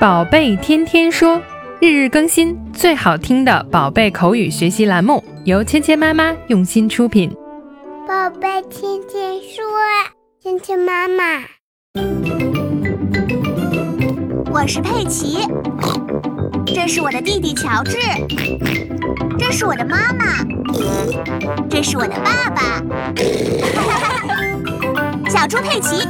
宝贝天天说，日日更新，最好听的宝贝口语学习栏目，由芊芊妈妈用心出品。宝贝天天说，芊芊妈妈，我是佩奇，这是我的弟弟乔治，这是我的妈妈，这是我的爸爸，小猪佩奇。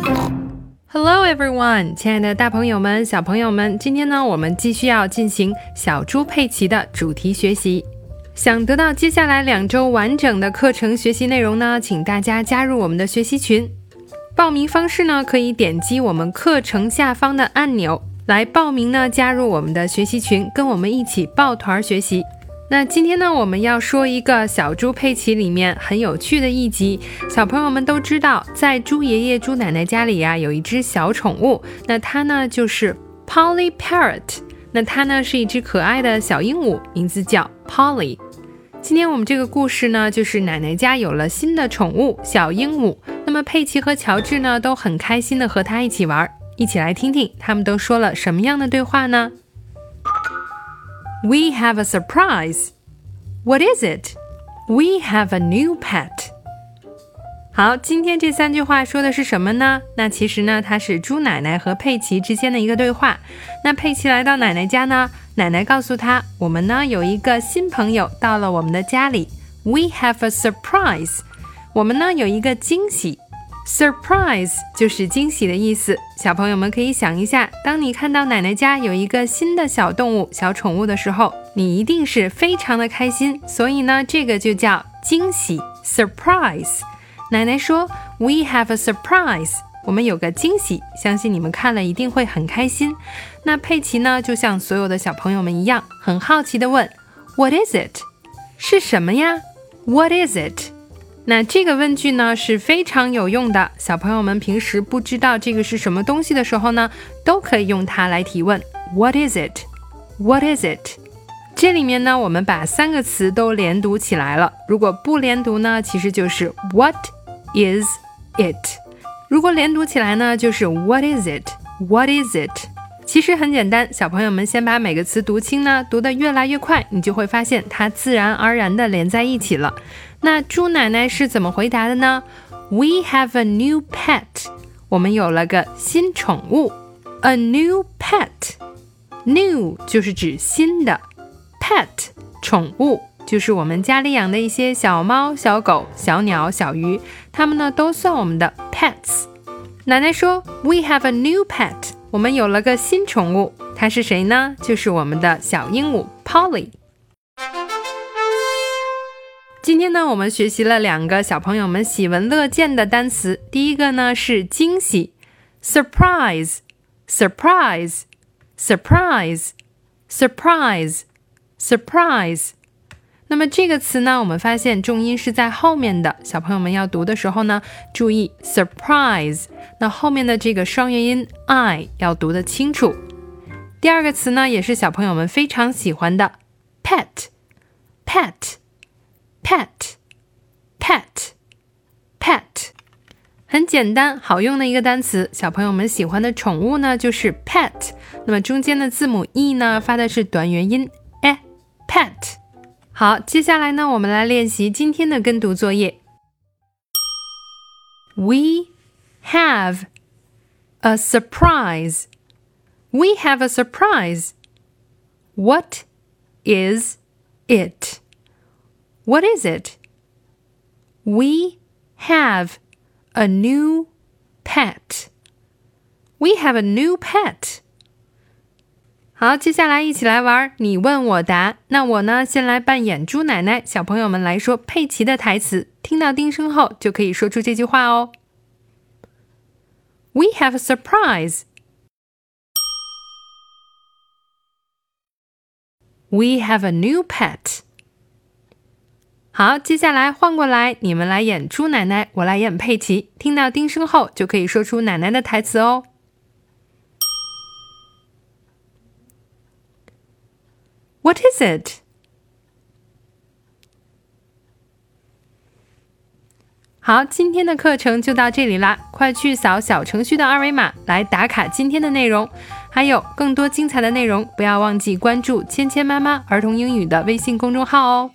Hello everyone，亲爱的大朋友们、小朋友们，今天呢，我们继续要进行小猪佩奇的主题学习。想得到接下来两周完整的课程学习内容呢，请大家加入我们的学习群。报名方式呢，可以点击我们课程下方的按钮来报名呢，加入我们的学习群，跟我们一起抱团学习。那今天呢，我们要说一个小猪佩奇里面很有趣的一集。小朋友们都知道，在猪爷爷、猪奶奶家里呀、有一只小宠物，那它呢就是 Polly Parrot。那它呢是一只可爱的小鹦鹉，名字叫 Polly。今天我们这个故事呢，就是奶奶家有了新的宠物小鹦鹉。那么佩奇和乔治呢都很开心的和它一起玩，一起来听听他们都说了什么样的对话呢？We have a surprise. What is it? We have a new pet. 好，今天这三句话说的是什么呢？那其实呢，它是猪奶奶和佩奇之间的一个对话。那佩奇来到奶奶家呢，奶奶告诉他，我们呢有一个新朋友到了我们的家里。We have a surprise. 我们呢有一个惊喜。Surprise 就是惊喜的意思。小朋友们可以想一下，当你看到奶奶家有一个新的小动物、小宠物的时候，你一定是非常的开心。所以呢，这个就叫惊喜 （surprise）。奶奶说：“We have a surprise。”我们有个惊喜，相信你们看了一定会很开心。那佩奇呢，就像所有的小朋友们一样，很好奇地问：“What is it？” 是什么呀？What is it？那这个问句呢是非常有用的，小朋友们平时不知道这个是什么东西的时候呢，都可以用它来提问。What is it? What is it? 这里面呢，我们把三个词都连读起来了。如果不连读呢，其实就是 What is it？如果连读起来呢，就是 What is it? What is it? 其实很简单，小朋友们先把每个词读清呢，读得越来越快，你就会发现它自然而然地连在一起了。那猪奶奶是怎么回答的呢？We have a new pet，我们有了个新宠物，a new pet，new 就是指新的，pet 宠物就是我们家里养的一些小猫、小狗、小鸟、小鱼，它们呢都算我们的 pets。奶奶说，We have a new pet，我们有了个新宠物，它是谁呢？就是我们的小鹦鹉 Polly。今天呢，我们学习了两个小朋友们喜闻乐见的单词。第一个呢是惊喜，surprise，surprise，surprise，surprise，surprise。那么这个词呢，我们发现重音是在后面的。小朋友们要读的时候呢，注意 surprise，那后面的这个双元音 i 要读得清楚。第二个词呢，也是小朋友们非常喜欢的，pet，pet pet pet 很简单好用的一个单词，小朋友们喜欢的宠物呢就是 pet。那么中间的字母 e 呢发的是短元音 e pet。好，接下来呢我们来练习今天的跟读作业。We have a surprise. We have a surprise. What is it? What is it? We have a new pet. We have a new pet. 好，接下来一起来玩你问我答。那我呢，先来扮演猪奶奶，小朋友们来说佩奇的台词。听到叮声后，就可以说出这句话哦。We have a surprise. We have a new pet. 好，接下来换过来，你们来演猪奶奶，我来演佩奇。听到叮声后，就可以说出奶奶的台词哦。What is it？好，今天的课程就到这里啦，快去扫小程序的二维码来打卡今天的内容。还有更多精彩的内容，不要忘记关注“芊芊妈妈儿童英语”的微信公众号哦。